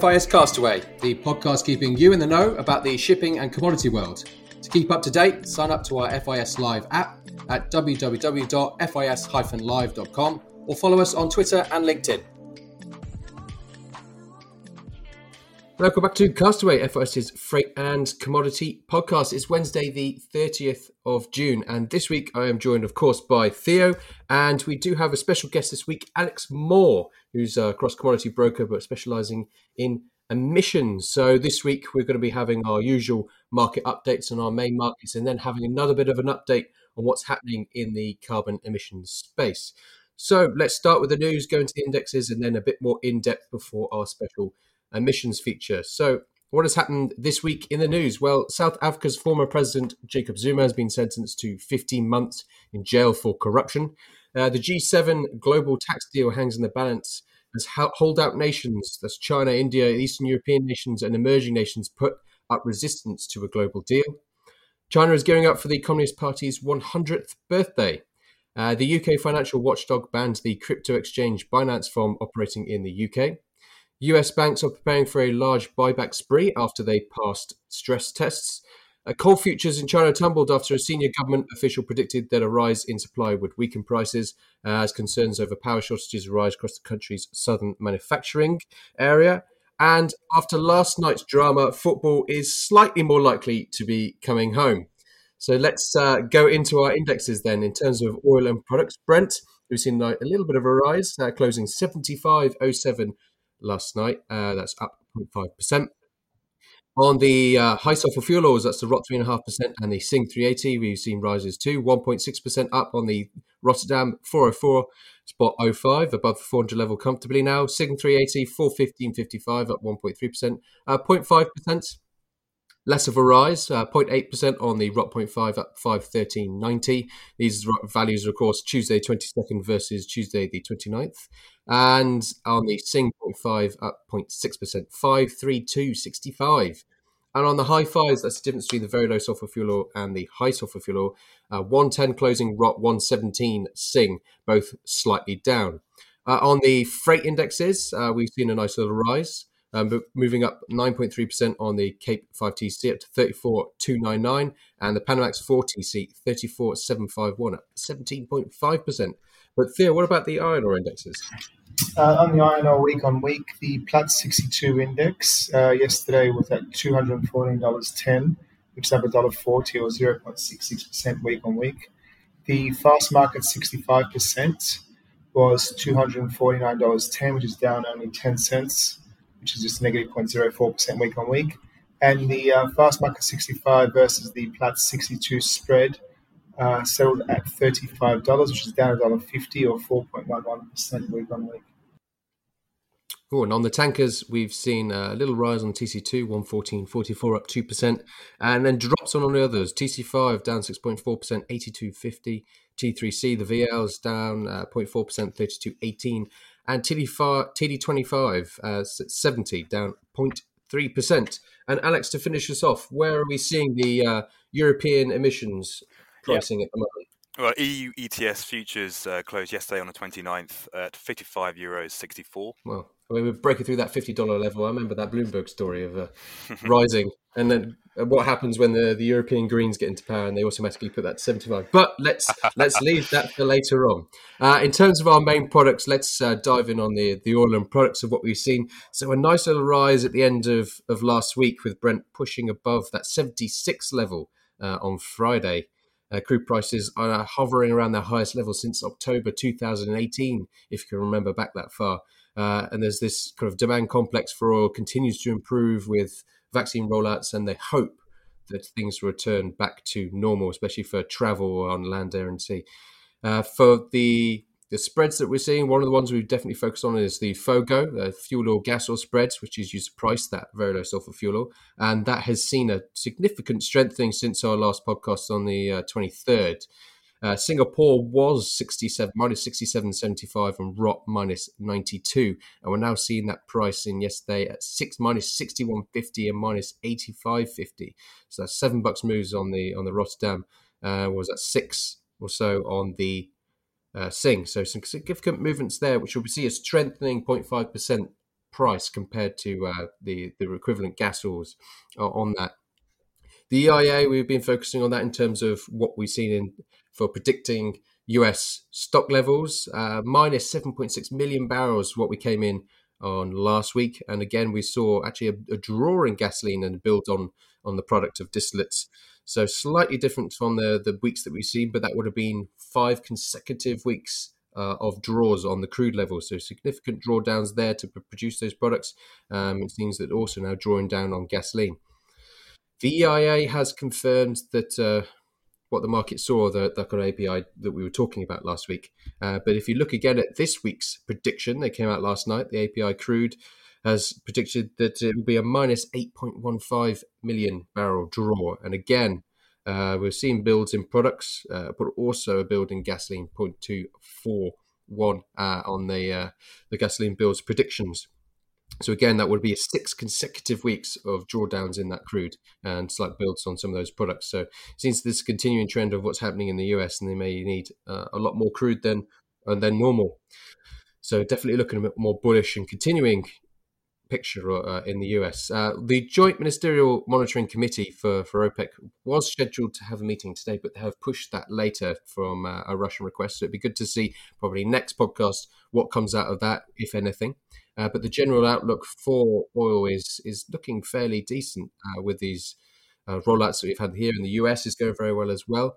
FIS Castaway, the podcast keeping you in the know about the shipping and commodity world. To keep up to date, sign up to our FIS Live app at www.fis-live.com or follow us on Twitter and LinkedIn. Welcome back to Castaway, FIS's Freight and Commodity podcast. It's Wednesday, the 30th of June, and this week I am joined, of course, by Theo, and we do have a special guest this week, Alex Moore, who's a cross commodity broker but specializing in emissions. So this week we're going to be having our usual market updates on our main markets and then having another bit of an update on what's happening in the carbon emissions space. So let's start with the news, go into the indexes, and then a bit more in depth before our special emissions feature. So, what has happened this week in the news? Well, South Africa's former president, Jacob Zuma, has been sentenced to 15 months in jail for corruption. Uh, the G7 global tax deal hangs in the balance as holdout nations, that's China, India, Eastern European nations, and emerging nations, put up resistance to a global deal. China is gearing up for the Communist Party's 100th birthday. Uh, the UK financial watchdog banned the crypto exchange Binance from operating in the UK. US banks are preparing for a large buyback spree after they passed stress tests. Uh, coal futures in China tumbled after a senior government official predicted that a rise in supply would weaken prices uh, as concerns over power shortages arise across the country's southern manufacturing area. And after last night's drama, football is slightly more likely to be coming home. So let's uh, go into our indexes then in terms of oil and products. Brent, we've seen a little bit of a rise, uh, closing 75.07 last night. Uh, that's up 0.5%. On the uh, high sulfur fuel oils, that's the ROT 3.5% and the SING 380, we've seen rises too. 1.6% up on the Rotterdam 404, spot 05, above the 400 level comfortably now. SING 380, 415.55, up 1.3%. Uh, 0.5% less of a rise, uh, 0.8% on the ROT 0.5 up 513.90. These values are, of course, Tuesday 22nd versus Tuesday the 29th. And on the Sing 0.5 up 0.6%, 532.65. And on the high fives, that's the difference between the very low sulfur fuel oil and the high sulfur fuel oil. Uh, 110 closing, ROT 117 Sing, both slightly down. Uh, on the freight indexes, uh, we've seen a nice little rise um, but moving up 9.3% on the Cape 5TC up to 34,299 and the Panamax 4TC 34,751 up 17.5%. But Theo, what about the iron ore indexes? Uh, on the iron ore week on week, the Platts 62 index uh, yesterday was at $214.10, which is up $1.40 or 0.66% week on week. The fast market 65% was $249.10, which is down only 10 cents which is just negative 0.04% week on week. And the uh, Fastmarkets 65 versus the Platts 62 spread uh, settled at $35, which is down $1.50 or 4.11% week on week. Oh, and on the tankers, we've seen a little rise on TC2, 114.44 up 2%, and then drops on all the others. TC5 down 6.4%, 82.50. T3C, the VLs down uh, 0.4%, 32.18 and TD25 uh, 70 down 0.3%. And Alex, to finish us off, where are we seeing the uh, European emissions pricing yeah. at the moment? Well, EU ETS futures uh, closed yesterday on the 29th at 55 euros 64. Well, I mean, we're breaking through that $50 level. I remember that Bloomberg story of uh, rising. And then uh, what happens when the, the European Greens get into power and they automatically put that to 75. But let's let's leave that for later on. Uh, in terms of our main products, let's uh, dive in on the, the oil and products of what we've seen. So a nice little rise at the end of, of last week with Brent pushing above that 76 level uh, on Friday. Uh, crude prices are hovering around their highest level since October 2018, if you can remember back that far. Uh, and there's this kind of demand complex for oil continues to improve with vaccine rollouts, and they hope that things return back to normal, especially for travel on land, air, and sea. Uh, for the the spreads that we're seeing, one of the ones we've definitely focused on is the FOGO, uh, fuel oil gas oil spreads, which is used to price that very low sulfur fuel oil. And that has seen a significant strengthening since our last podcast on the uh, 23rd. Uh, Singapore was 67 minus 67.75 and ROT minus 92, and we're now seeing that price in yesterday at six minus 61.50 and minus 85.50. So that's seven bucks moves on the on the Rotterdam. Uh, was at six or so on the uh, Sing. So some significant movements there, which we'll see a strengthening 0.5 percent price compared to uh, the the equivalent gas oils on that. The EIA we've been focusing on that in terms of what we've seen in for predicting US stock levels, uh, minus 7.6 million barrels, what we came in on last week. And again, we saw actually a, a draw in gasoline and build on, on the product of distillates. So slightly different from the, the weeks that we've seen, but that would have been five consecutive weeks uh, of draws on the crude level. So significant drawdowns there to produce those products. Um, it seems that also now drawing down on gasoline. The EIA has confirmed that uh, what the market saw, the, the API that we were talking about last week. Uh, but if you look again at this week's prediction, they came out last night, the API crude has predicted that it will be a minus 8.15 million barrel draw. And again, uh, we're seeing builds in products, uh, but also a build in gasoline 0.241 uh, on the uh, the gasoline builds predictions. So again, that would be six consecutive weeks of drawdowns in that crude and slight builds on some of those products. So seems this continuing trend of what's happening in the US, and they may need uh, a lot more crude than uh, than normal. So definitely looking a bit more bullish and continuing picture uh, in the US. Uh, the Joint Ministerial Monitoring Committee for, for OPEC was scheduled to have a meeting today, but they have pushed that later from uh, a Russian request. So it'd be good to see probably next podcast what comes out of that, if anything. Uh, but the general outlook for oil is is looking fairly decent uh, with these uh, rollouts that we've had here in the US is going very well as well.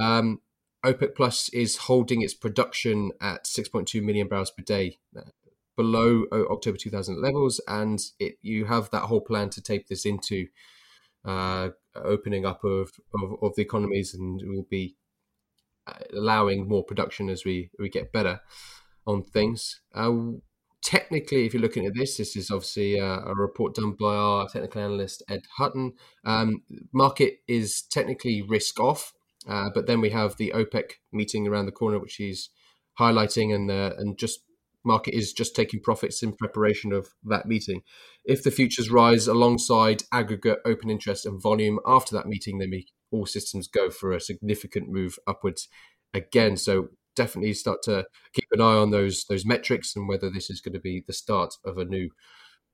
Um, OPEC Plus is holding its production at 6.2 million barrels per day, uh, below October 2000 levels, and it, you have that whole plan to tape this into uh, opening up of, of, of the economies, and will be uh, allowing more production as we we get better on things. Uh, technically, if you're looking at this, this is obviously a, a report done by our technical analyst Ed Hutton. Um, market is technically risk off, uh, but then we have the OPEC meeting around the corner, which he's highlighting, and uh, and just market is just taking profits in preparation of that meeting. If the futures rise alongside aggregate open interest and volume after that meeting, then we, all systems go for a significant move upwards again. So definitely start to keep an eye on those those metrics and whether this is going to be the start of a new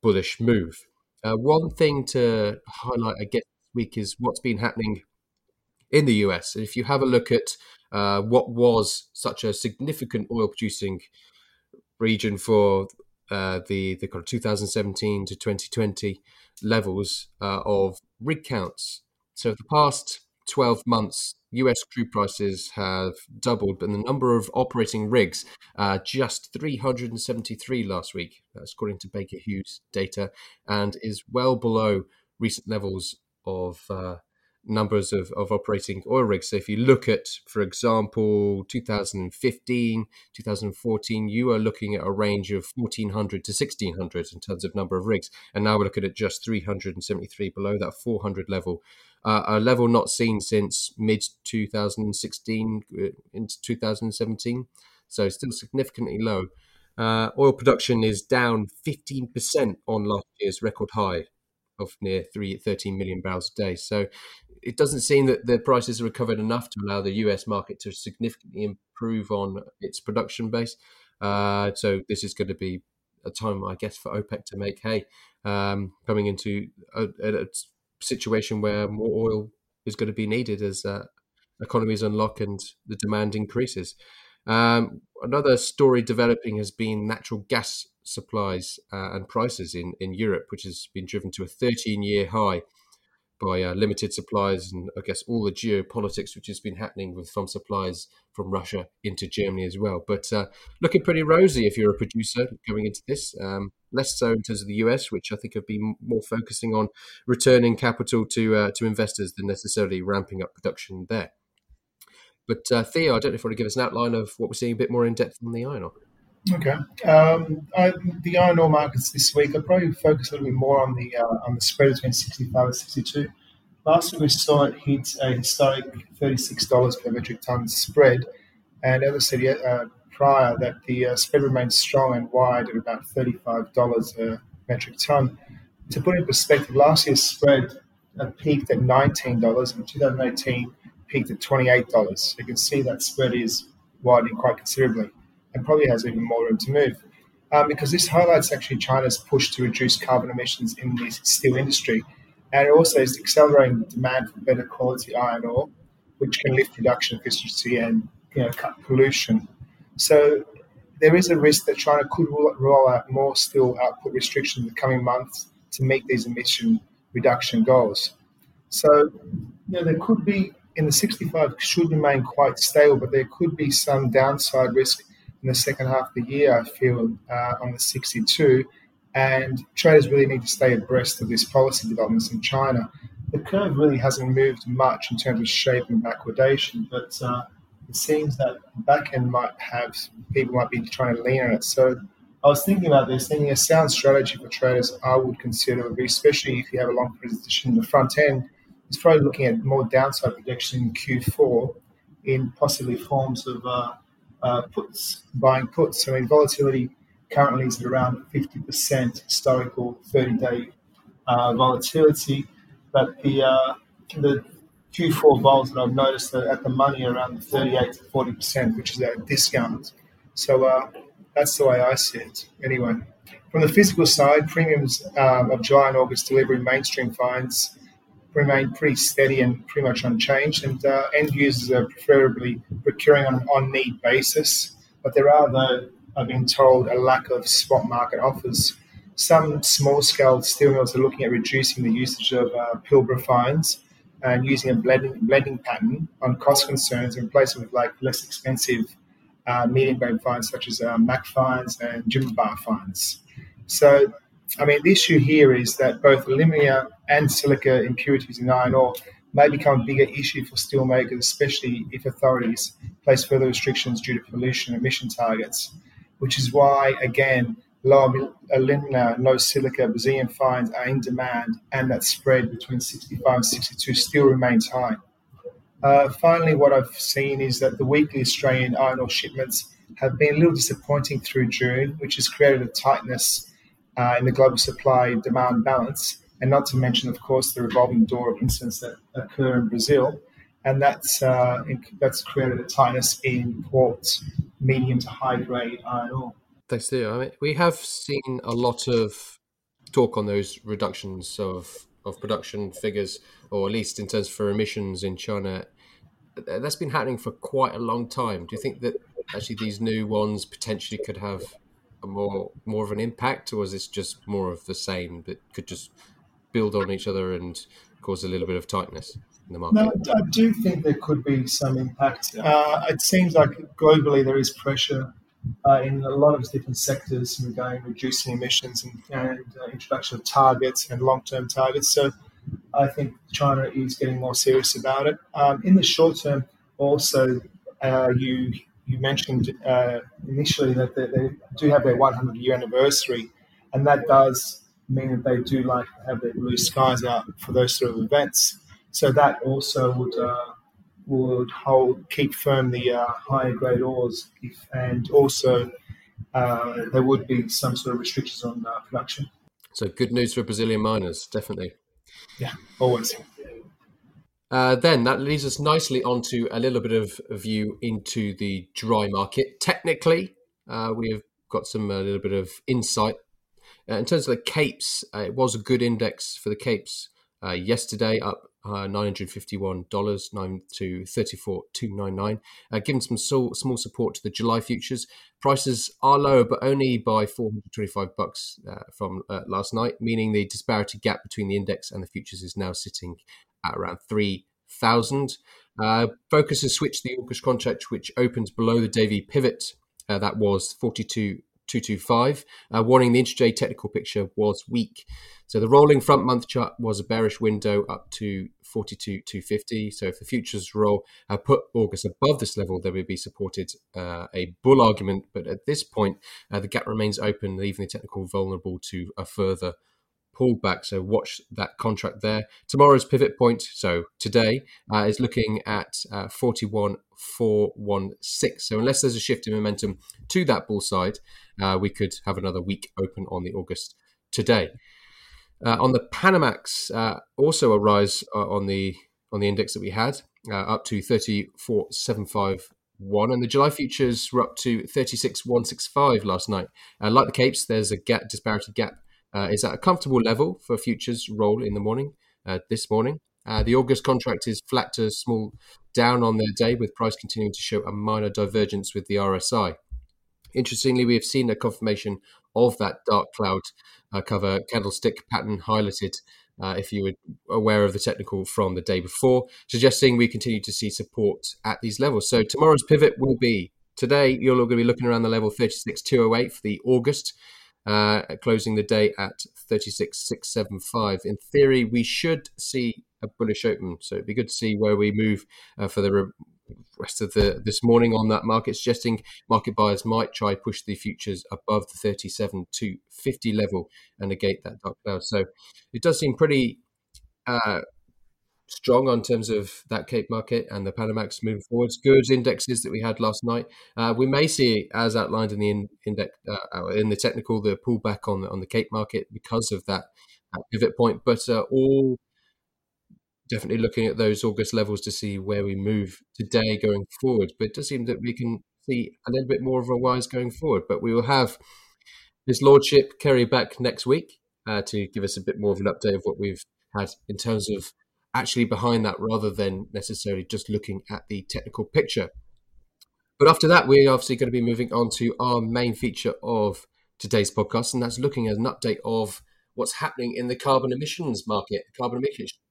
bullish move. Uh, one thing to highlight, I guess, this week is what's been happening in the US. If you have a look at uh, what was such a significant oil producing region for uh, the the kind of 2017 to 2020 levels uh, of rig counts. So the past 12 months, US crude prices have doubled, but the number of operating rigs, uh, just 373 last week, that's according to Baker Hughes data, and is well below recent levels of uh, numbers of, of operating oil rigs. So if you look at, for example, 2015, 2014, you are looking at a range of 1400 to 1600 in terms of number of rigs. And now we're looking at just 373 below that 400 level uh, a level not seen since mid 2016 uh, into 2017. So still significantly low. Uh, oil production is down 15% on last year's record high of near 3, 13 million barrels a day. So it doesn't seem that the prices recovered enough to allow the US market to significantly improve on its production base. Uh, so this is going to be a time, I guess, for OPEC to make hay um, coming into a, a, situation where more oil is going to be needed as uh, economies unlock and the demand increases. Um, another story developing has been natural gas supplies uh, and prices in, in Europe, which has been driven to a 13 year high by uh, limited supplies and I guess all the geopolitics which has been happening with from supplies from Russia into Germany as well. But uh, looking pretty rosy if you're a producer going into this. Um, less so in terms of the US, which I think have been more focusing on returning capital to uh, to investors than necessarily ramping up production there. But uh, Theo, I don't know if you want to give us an outline of what we're seeing a bit more in depth on the iron ore. Okay. Um, I, the iron ore markets this week, I'd probably focus a little bit more on the uh, on the spread between 65 and 62. Last week we saw it hit a historic $36 per metric ton spread. And as I said uh, prior, that the uh, spread remains strong and wide at about $35 per metric ton. To put it in perspective, last year's spread uh, peaked at $19 and 2018 peaked at $28. So you can see that spread is widening quite considerably and probably has even more room to move. um, because this highlights actually China's push to reduce carbon emissions in the steel industry. And it also is accelerating demand for better quality iron ore, which can lift production efficiency and you know, cut pollution. So there is a risk that China could roll out more steel output restrictions in the coming months to meet these emission reduction goals. So, you know, there could be in the 65 should remain quite stable, but there could be some downside risk in the second half of the year. I feel uh, on the 62, and traders really need to stay abreast of this policy developments in China. The curve really hasn't moved much in terms of shape and backwardation, but uh, it seems that back end might have people might be trying to lean on it. So I was thinking about this, thinking a sound strategy for traders I would consider would be, especially if you have a long position in the front end, is probably looking at more downside protection in Q4 in possibly forms of uh, uh, puts, buying puts. I mean, volatility currently is at around 50% historical 30 day uh, volatility, but the uh, the Q4 vols that I've noticed are at the money around 38 to 40%, which is a discount. So, uh, that's the way I see it. Anyway, from the physical side, premiums um, of July and August delivery mainstream finds remain pretty steady and pretty much unchanged, and uh, end users are preferably procuring on an on need basis. But there are, though, I've been told, a lack of spot market offers. Some small scale steel mills are looking at reducing the usage of uh, Pilbara fines and using a blending, blending pattern on cost concerns in place with like less expensive uh, medium grade fines such as uh, MAC fines and Jimblebar fines. So, I mean, the issue here is that both alumina and silica impurities in iron ore may become a bigger issue for steelmakers, especially if authorities place further restrictions due to pollution emission targets, which is why, again, low alumina, low silica Brazilian fines are in demand, and that spread between 65 and 62 still remains high. Uh, finally, what I've seen is that the weekly Australian iron ore shipments have been a little disappointing through June, which has created a tightness uh, in the global supply demand balance, and not to mention, of course, the revolving door of incidents that occur in Brazil, and that's uh, that's created a tightness in ports, medium to high grade iron ore. Thanks, Theo. I mean, we have seen a lot of talk on those reductions of of production figures, or at least in terms for emissions in China. That's been happening for quite a long time. Do you think that actually these new ones potentially could have a more more of an impact, or is this just more of the same that could just build on each other and cause a little bit of tightness in the market? No, I do think there could be some impact. Uh, it seems like globally there is pressure uh, in a lot of different sectors regarding reducing emissions and, and uh, introduction of targets and long-term targets. So I think China is getting more serious about it. Um, in the short term, also, uh, you you mentioned uh, initially that they, they, do have their 100 year anniversary, and that does mean that they do like to have their blue skies out for those sort of events. So that also would uh, would hold keep firm the uh, higher grade ores, if, and also uh, there would be some sort of restrictions on uh, production. So good news for Brazilian miners, definitely. Yeah, always. Uh, then that leads us nicely onto a little bit of view into the dry market. Technically, uh, we have got some a little bit of insight uh, in terms of the capes. Uh, it was a good index for the capes uh, yesterday, up uh, $951 9 to 34299 uh, giving some small, small support to the july futures prices are lower but only by 425 bucks uh, from uh, last night meaning the disparity gap between the index and the futures is now sitting at around 3000 uh, focus has switched the august contract which opens below the daily pivot that was 42 225, uh, warning the intraday technical picture was weak. So the rolling front month chart was a bearish window up to 42 250. So if the futures roll uh, put August above this level, there would be supported uh, a bull argument. But at this point, uh, the gap remains open, leaving the technical vulnerable to a further pulled back. So watch that contract there. Tomorrow's pivot point, so today, uh, is looking at uh, 41,416. So unless there's a shift in momentum to that bull side, uh, we could have another week open on the August today. Uh, on the Panamax, uh, also a rise uh, on the on the index that we had, up to 3475 one, and the July futures were up to 36,165 last night. Uh, like the Capes, there's a gap disparity gap uh, is at a comfortable level for futures roll in the morning uh, this morning. Uh, the August contract is flat to small down on their day, with price continuing to show a minor divergence with the RSI. Interestingly, we have seen a confirmation of that dark cloud uh, cover candlestick pattern highlighted. Uh, if you were aware of the technical from the day before, suggesting we continue to see support at these levels. So tomorrow's pivot will be today. You're all going to be looking around the level 36,208 for the August uh, closing the day at 36,675. In theory, we should see a bullish open, so it'd be good to see where we move uh, for the re- rest of the this morning on that market, suggesting market buyers might try push the futures above the 37 to 50 level and negate that dark cloud. So it does seem pretty uh, strong on terms of that Cape market and the Panamax moving forwards. Good indexes that we had last night. Uh, we may see, as outlined in the in, index uh, in the technical, the pullback on the, on the Cape market because of that, that pivot point. But uh, all definitely looking at those August levels to see where we move today going forward. But it does seem that we can see a little bit more of a rise going forward. But we will have his lordship Kerry back next week uh, to give us a bit more of an update of what we've had in terms of actually behind that rather than necessarily just looking at the technical picture. But after that, we're obviously going to be moving on to our main feature of today's podcast, and that's looking at an update of what's happening in the carbon emissions market, carbon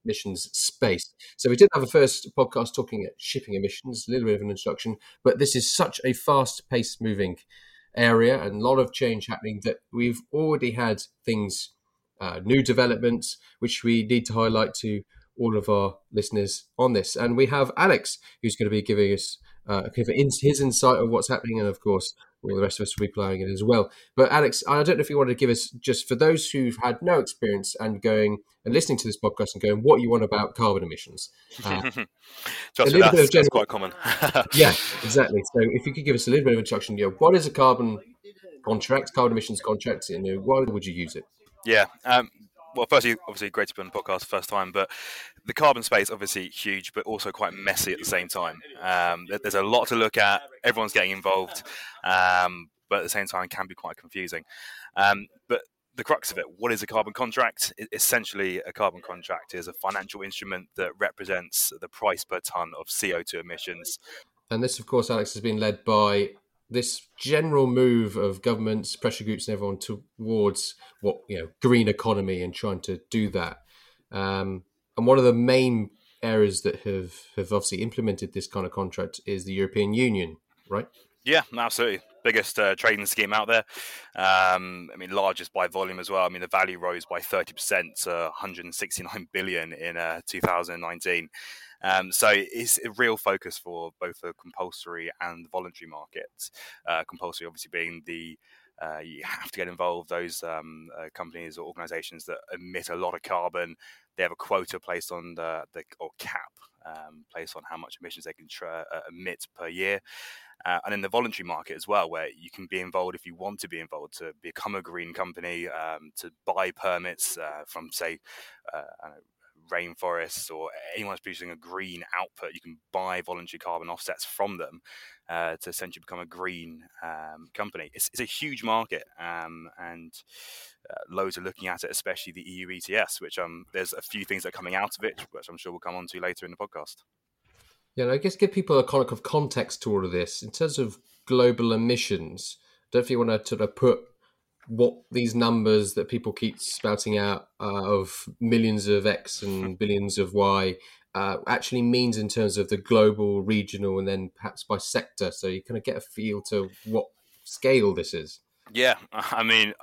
emissions space. So we did have a first podcast talking at shipping emissions, a little bit of an introduction, but this is such a fast-paced moving area and a lot of change happening that we've already had things, uh, new developments, which we need to highlight to all of our listeners on this. And we have Alex, who's going to be giving us uh, his insight of what's happening, and of course, all the rest of us will be playing it as well. But Alex, I don't know if you want to give us just for those who've had no experience and going and listening to this podcast and going, what you want about carbon emissions. Uh, a little that's, bit of general, quite common. yeah, exactly. So if you could give us a little bit of introduction, you know, what is a carbon contract, carbon emissions contract, and you know, why would you use it? Yeah, um, well, firstly, obviously, great to be on the podcast first time, but the carbon space obviously huge, but also quite messy at the same time. Um, there's a lot to look at. Everyone's getting involved, um, but at the same time, can be quite confusing. Um, but the crux of it, what is a carbon contract? Essentially, a carbon contract is a financial instrument that represents the price per ton of CO2 emissions. And this, of course, Alex, has been led by this general move of governments, pressure groups, and everyone towards what you know green economy and trying to do that. Um, and one of the main areas that have have obviously implemented this kind of contract is the European Union, right? Yeah, absolutely. Biggest uh, trading scheme out there. Um, I mean, largest by volume as well. I mean, the value rose by 30% to 169 billion in uh, 2019. Um, so it's a real focus for both the compulsory and the voluntary markets. Uh, compulsory, obviously, being the uh, you have to get involved. Those um, uh, companies or organisations that emit a lot of carbon, they have a quota placed on the, the or cap um, placed on how much emissions they can tra- uh, emit per year. Uh, and in the voluntary market as well, where you can be involved if you want to be involved to become a green company, um, to buy permits uh, from, say, uh, rainforests or anyone's producing a green output, you can buy voluntary carbon offsets from them uh, to essentially become a green um, company. It's, it's, a huge market, um, and uh, loads are looking at it, especially the EU ETS, which um, there's a few things that are coming out of it, which I'm sure we'll come on to later in the podcast. Yeah, and I guess give people a kind of context to all of this in terms of global emissions. don't know if you want to sort of put what these numbers that people keep spouting out uh, of millions of X and billions of Y uh, actually means in terms of the global, regional, and then perhaps by sector. So you kind of get a feel to what scale this is. Yeah, I mean,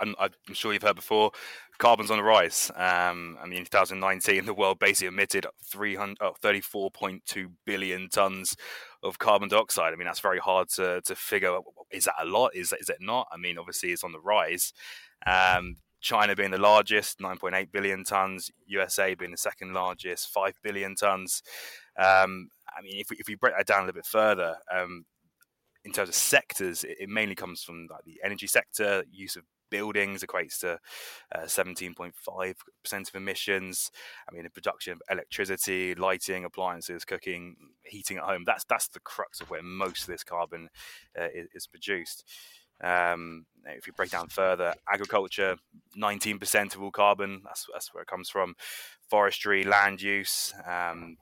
I'm, I'm, sure you've heard before. Carbon's on the rise. Um, I mean, in 2019, the world basically emitted 300, oh, 34.2 billion tons of carbon dioxide. I mean, that's very hard to, to figure. Is that a lot? Is is it not? I mean, obviously, it's on the rise. Um, China being the largest, 9.8 billion tons. USA being the second largest, 5 billion tons. Um, I mean, if we, if we break that down a little bit further, um, in terms of sectors, it, it mainly comes from like, the energy sector, use of buildings equates to uh, 17.5% of emissions. I mean, the production of electricity, lighting, appliances, cooking, heating at home, that's, that's the crux of where most of this carbon uh, is, is, produced. Um, if you break down further, agriculture, 19% of all carbon, that's, that's where it comes from. Forestry, land use, um,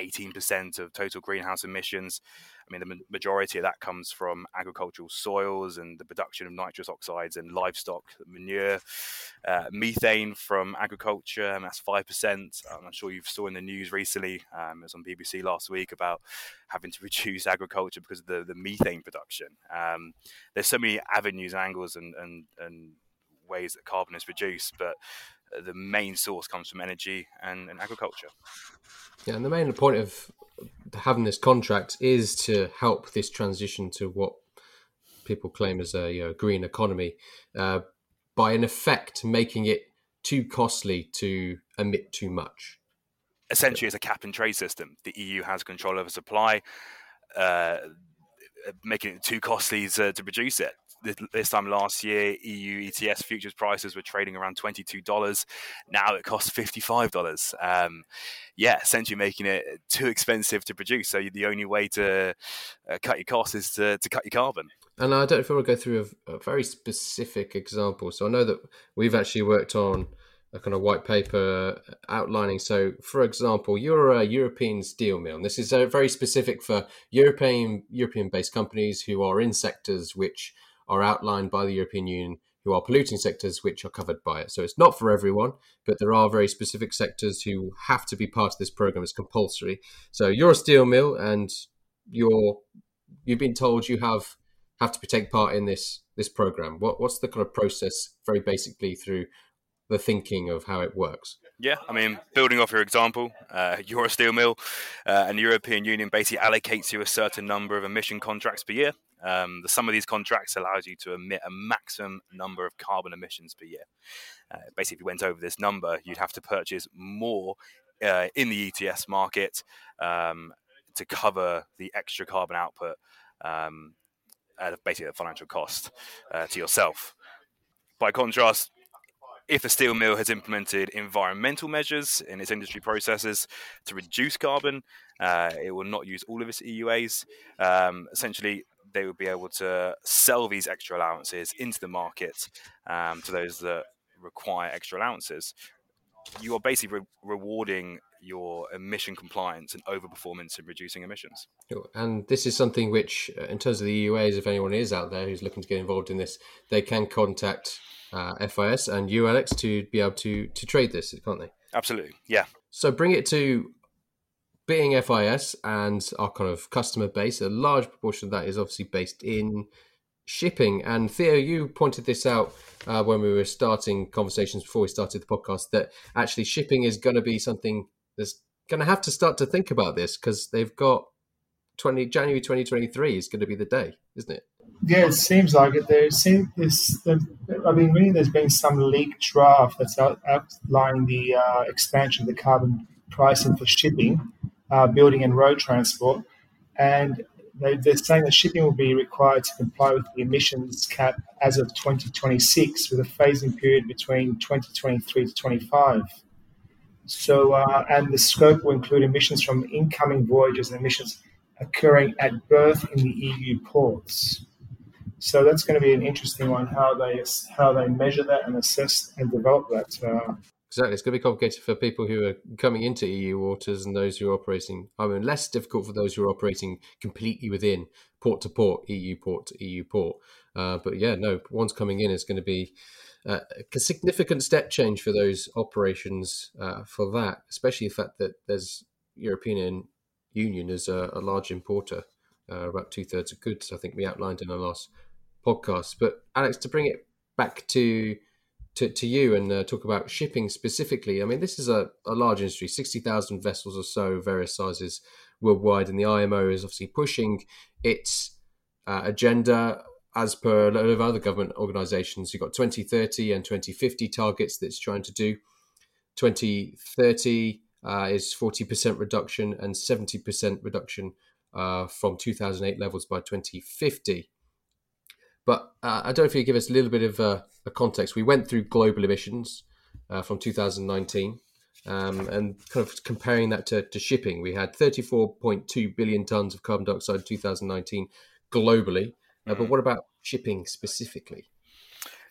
18% of total greenhouse emissions. I mean, the majority of that comes from agricultural soils and the production of nitrous oxides and livestock manure. Uh, methane from agriculture, that's 5%. I'm sure you saw in the news recently, um, it was on BBC last week, about having to reduce agriculture because of the, the methane production. Um, there's so many avenues, angles, and, and, and ways that carbon is reduced, but the main source comes from energy and, and agriculture. Yeah, and the main point of having this contract is to help this transition to what people claim as a you know, green economy uh, by, in effect, making it too costly to emit too much. Essentially, it's a cap and trade system. The EU has control over supply, uh, making it too costly to, to produce it this time last year, EU ETS futures prices were trading around $22. Now it costs $55. Um, yeah, essentially making it too expensive to produce. So the only way to uh, cut your costs is to, to cut your carbon. And I don't know if I want to go through a, a very specific example. So I know that we've actually worked on a kind of white paper outlining. So, for example, you're a European steel mill. And this is uh, very specific for European European based companies who are in sectors which are outlined by the European Union who are polluting sectors which are covered by it. So it's not for everyone, but there are very specific sectors who have to be part of this program. It's compulsory. So you're a steel mill and you're you've been told you have have to take part in this this program. What what's the kind of process very basically through the thinking of how it works? Yeah, I mean, building off your example, uh, you're a steel mill, uh, and the European Union basically allocates you a certain number of emission contracts per year. Um, the sum of these contracts allows you to emit a maximum number of carbon emissions per year. Uh, basically, if you went over this number, you'd have to purchase more uh, in the ETS market um, to cover the extra carbon output um, at basically a financial cost uh, to yourself. By contrast, if a steel mill has implemented environmental measures in its industry processes to reduce carbon, uh, it will not use all of its EUAs. Um, essentially, they would be able to sell these extra allowances into the market um, to those that require extra allowances. You are basically re- rewarding your emission compliance and overperformance in reducing emissions. And this is something which, uh, in terms of the EUAs, if anyone is out there who's looking to get involved in this, they can contact uh, FIS and ULX to be able to to trade this, can't they? Absolutely, yeah. So bring it to being FIS and our kind of customer base, a large proportion of that is obviously based in shipping. And Theo, you pointed this out uh, when we were starting conversations before we started the podcast that actually shipping is going to be something that's going to have to start to think about this because they've got 20 January 2023 is going to be the day, isn't it? Yeah, it seems like it. There seems this. I mean, really, there's been some leaked draft that's outlining the uh, expansion of the carbon pricing for shipping uh, building and road transport. And they, they're saying that shipping will be required to comply with the emissions cap as of 2026, with a phasing period between 2023 to 25. So, uh, and the scope will include emissions from incoming voyages and emissions occurring at berth in the EU ports. So that's going to be an interesting one how they how they measure that and assess and develop that. Uh, Exactly. It's going to be complicated for people who are coming into EU waters and those who are operating. I mean, less difficult for those who are operating completely within port to port, EU port to EU port. Uh, but yeah, no, once coming in is going to be uh, a significant step change for those operations uh, for that, especially the fact that there's European Union as a, a large importer, uh, about two thirds of goods. I think we outlined in our last podcast. But Alex, to bring it back to to, to you and uh, talk about shipping specifically. I mean, this is a, a large industry, 60,000 vessels or so, various sizes worldwide. And the IMO is obviously pushing its uh, agenda as per a lot of other government organizations. You've got 2030 and 2050 targets that it's trying to do. 2030 uh, is 40% reduction and 70% reduction uh, from 2008 levels by 2050. But uh, I don't know if you give us a little bit of uh, a context. We went through global emissions uh, from 2019 um, and kind of comparing that to, to, shipping. We had 34.2 billion tons of carbon dioxide in 2019 globally. Uh, mm-hmm. But what about shipping specifically?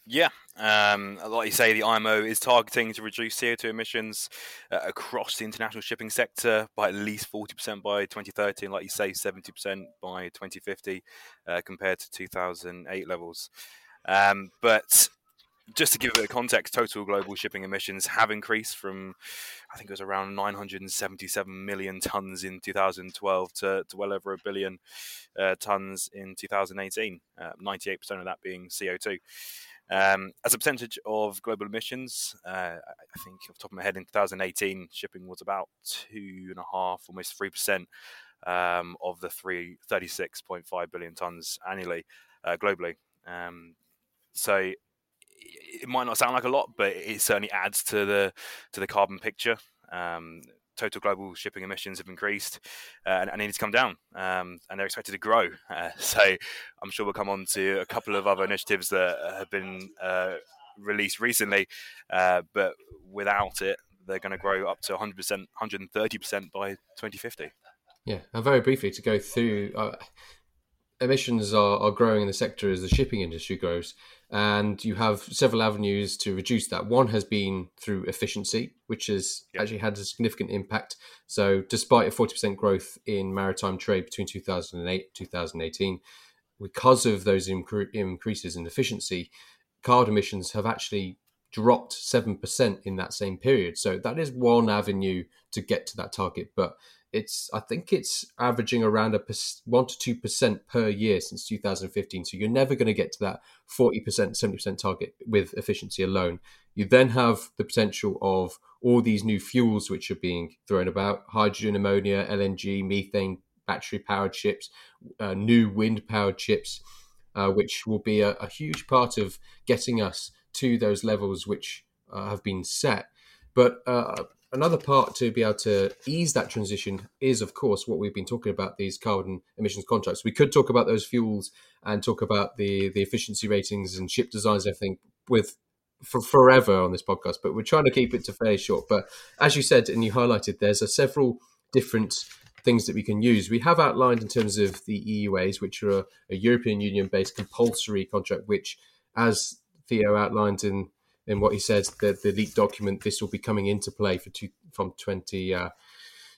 Yeah, um, like you say, the IMO is targeting to reduce CO2 emissions uh, across the international shipping sector by at least 40% by 2030, and like you say, 70% by 2050 uh, compared to 2008 levels. Um, but just to give a bit of context, total global shipping emissions have increased from, I think it was around 977 million tons in 2012 to, to well over a billion uh, tons in 2018, uh, 98% of that being CO2. Um, as a percentage of global emissions, uh, I think off the top of my head, in 2018, shipping was about two and a half, almost three percent um, of the three, 36.5 billion tons annually uh, globally. Um, so it might not sound like a lot, but it certainly adds to the to the carbon picture. Um, total global shipping emissions have increased uh, and, and, need to come down, um, and they're expected to grow. Uh, so I'm sure we'll come on to a couple of other initiatives that have been uh, released recently, uh, but without it, they're going to grow up to 100%, 130% by 2050. Yeah, and very briefly to go through, uh, emissions are, are growing in the sector as the shipping industry grows and you have several avenues to reduce that. One has been through efficiency, which has yep. actually had a significant impact. So, despite a 40% growth in maritime trade between 2008 and 2018, because of those incre- increases in efficiency, carbon emissions have actually dropped 7% in that same period. So, that is one avenue to get to that target. But it's I think it's averaging around a one to two percent per year since 2015. So you're never going to get to that 40 percent, 70 percent target with efficiency alone. You then have the potential of all these new fuels which are being thrown about: hydrogen, ammonia, LNG, methane, battery powered ships, uh, new wind powered ships, uh, which will be a, a, huge part of getting us to those levels which uh, have been set. But uh, another part to be able to ease that transition is, of course, what we've been talking about these carbon emissions contracts. We could talk about those fuels and talk about the the efficiency ratings and ship designs. I think with for forever on this podcast, but we're trying to keep it to fairly short. But as you said and you highlighted, there's a several different things that we can use. We have outlined in terms of the EUAs, which are a, a European Union based compulsory contract, which, as Theo outlined in in what he says, the, the leaked document, this will be coming into play for two, from 20, uh,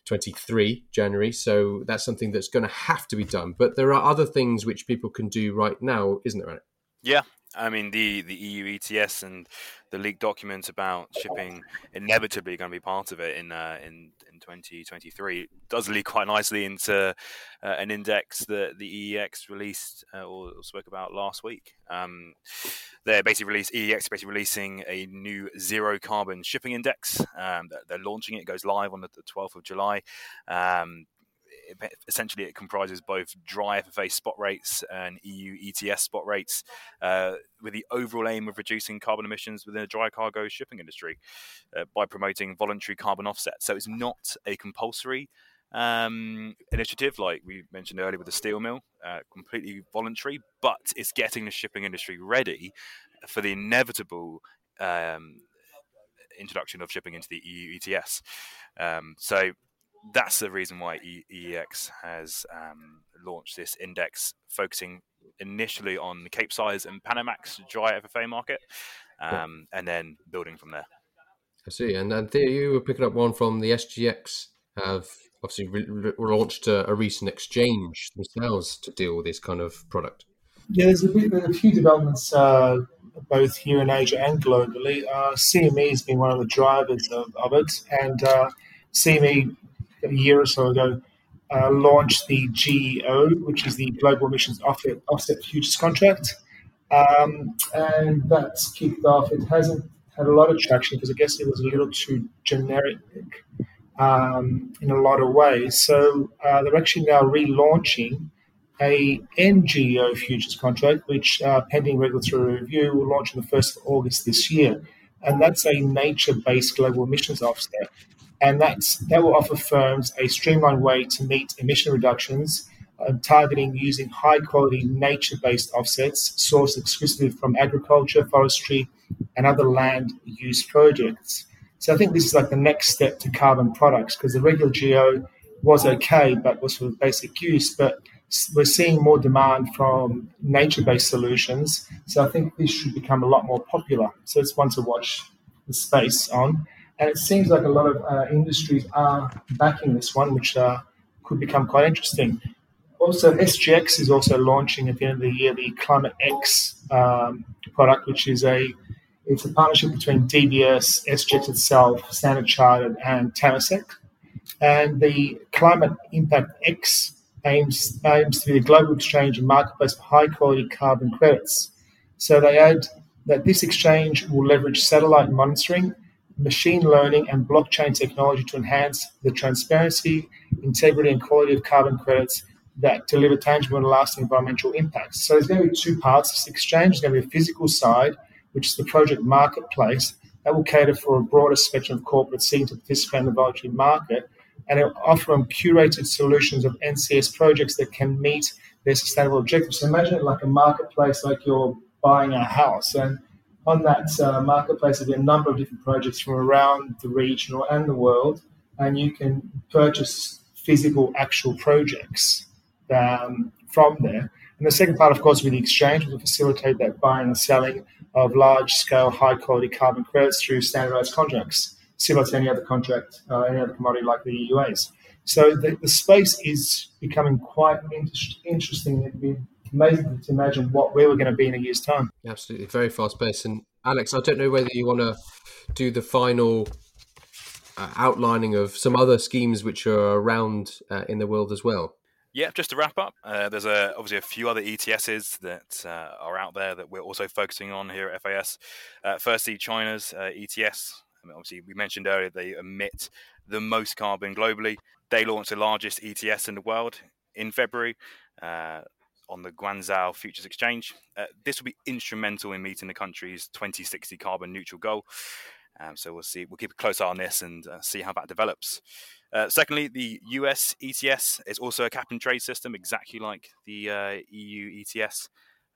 23 January. So that's something that's going to have to be done. But there are other things which people can do right now, isn't there? Yeah, I mean the the EU ETS and the leaked documents about shipping inevitably going to be part of it in uh, in in 2023 does lead quite nicely into uh, an index that the EEX released uh, or, spoke about last week. Um, they're basically released EEX basically releasing a new zero carbon shipping index. Um, they're launching it. It goes live on the 12th of July. Um, essentially it comprises both dry FFA spot rates and EU ETS spot rates, uh, with the overall aim of reducing carbon emissions within the dry cargo shipping industry uh, by promoting voluntary carbon offsets. So it's not a compulsory um, initiative like we mentioned earlier with the steel mill, uh, completely voluntary, but it's getting the shipping industry ready for the inevitable. Um, introduction of shipping into the EU ETS. Um, so that's the reason why EEX has um, launched this index, focusing initially on the Capesize and Panamax dry FFA market, um, and then building from there. I see. And then Theo, you were picking up one from the SGX have obviously re- launched a, a, recent exchange themselves to deal with this kind of product. Yeah, there's a, bit, a few developments uh, both here in Asia and globally. Uh, CME has been one of the drivers of, of it, and uh, CME a year or so ago, uh, launched the GEO, which is the Global Emissions Offset, offset Futures Contract. Um, and that's kicked off. It hasn't had a lot of traction because I guess it was a little too generic um, in a lot of ways. So uh, they're actually now relaunching a N-GEO futures contract, which, uh, pending regulatory review, will launch on the 1st of August this year. And that's a nature based global emissions offset and that's, that will offer firms a streamlined way to meet emission reductions uh, targeting using high quality nature based offsets sourced exclusively from agriculture, forestry, and other land use projects. So I think this is like the next step to carbon products because the regular geo was okay, but was for basic use. But we're seeing more demand from nature based solutions. So I think this should become a lot more popular. So it's one to watch the space on. And it seems like a lot of uh, industries are backing this one, which uh, could become quite interesting. Also, SGX is also launching at the end of the year the Climate X um, product, which is a it's a partnership between DBS, SGX itself, Standard Chartered, and Temasek. And the Climate Impact X aims aims to be a global exchange and marketplace for high quality carbon credits. So they add that this exchange will leverage satellite monitoring machine learning and blockchain technology to enhance the transparency, integrity, and quality of carbon credits that deliver tangible and lasting environmental impacts. So there's going to be two parts. to This exchange There's going to be a physical side, which is the project marketplace that will cater for a broader spectrum of corporates seeking to participate in the voluntary market, and it will offer them curated solutions of NCS projects that can meet their sustainable objectives. So imagine it like a marketplace, like you're buying a house, and on that uh, marketplace, there'll be a number of different projects from around the region or, and the world, and you can purchase physical, actual projects um, from there. And the second part, of course, with the exchange will facilitate that buying and selling of large scale, high quality carbon credits through standardized contracts, similar to any other contract, uh, any other commodity like the EUAs. So the, the space is becoming quite inter- interesting. It'd be amazing to imagine what where we're going to be in a year's time. Absolutely, very fast pace. And Alex, I don't know whether you want to do the final uh, outlining of some other schemes which are around uh, in the world as well. Yeah, just to wrap up, uh, there's a, obviously a few other ETSs that uh, are out there that we're also focusing on here at FIS. Uh, firstly, China's uh, ETS. I mean, obviously, we mentioned earlier they emit the most carbon globally. They launched the largest ETS in the world in February on the Guangzhou Futures Exchange. Uh, this will be instrumental in meeting the country's 2060 carbon neutral goal. Um, so we'll see. We'll keep a close eye on this and uh, see how that develops. Uh, secondly, the US ETS is also a cap and trade system, exactly like the uh, EU ETS.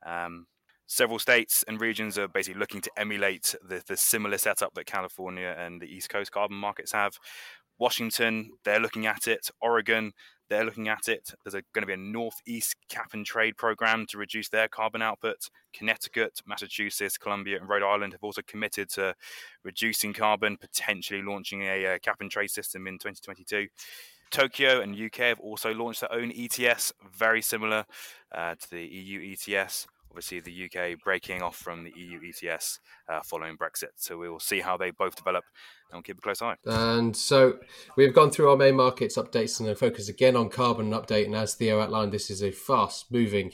Um, several states and regions are basically looking to emulate the, the similar setup that California and the East Coast carbon markets have. Washington, they're looking at it. Oregon, they're looking at it. There's a, going to be a Northeast cap and trade program to reduce their carbon output. Connecticut, Massachusetts, Columbia, and Rhode Island have also committed to reducing carbon, potentially launching a, a cap and trade system in 2022. Tokyo and UK have also launched their own ETS, very similar uh, to the EU ETS obviously the UK breaking off from the EU ETS uh, following Brexit. So we will see how they both develop and we'll keep a close eye. And so we've gone through our main markets updates and then focus again on carbon update. And as Theo outlined, this is a fast moving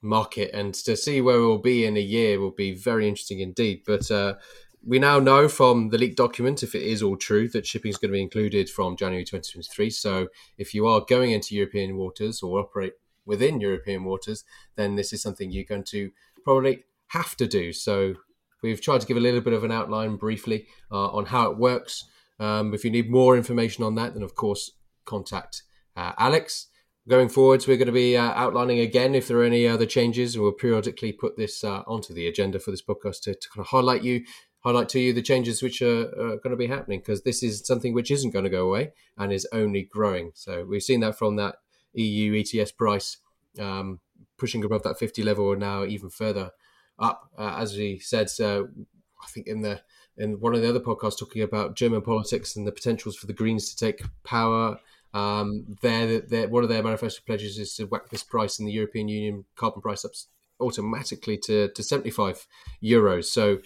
market and to see where we'll be in a year will be very interesting indeed. But uh, we now know from the leaked document, if it is all true, that shipping is going to be included from January 2023. So if you are going into European waters or operate within European waters, then this is something you're going to probably have to do. So we've tried to give a little bit of an outline briefly uh, on how it works. Um, if you need more information on that, then of course contact uh, Alex. Going forwards, we're going to be uh, outlining again if there are any other changes. We'll periodically put this uh, onto the agenda for this podcast to, to, kind of highlight you, highlight to you the changes which are, are going to be happening because this is something which isn't going to go away and is only growing. So we've seen that from that EU ETS price um, pushing above that 50 level and now even further up. Uh, as we said, uh, I think in the in one of the other podcasts talking about German politics and the potentials for the Greens to take power. Um, their, one of their manifesto pledges is to whack this price in the European Union carbon price up automatically to, to 75 euros. So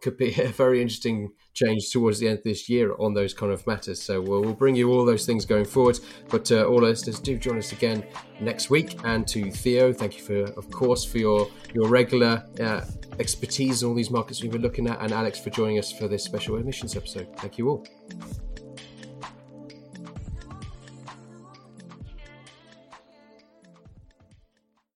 could be a very interesting change towards the end of this year on those kind of matters. So we'll, we'll bring you all those things going forward. But uh, all listeners, do join us again next week. And to Theo, thank you for, of course, for your your regular uh, expertise in all these markets we've been looking at, and Alex for joining us for this special emissions episode. Thank you all.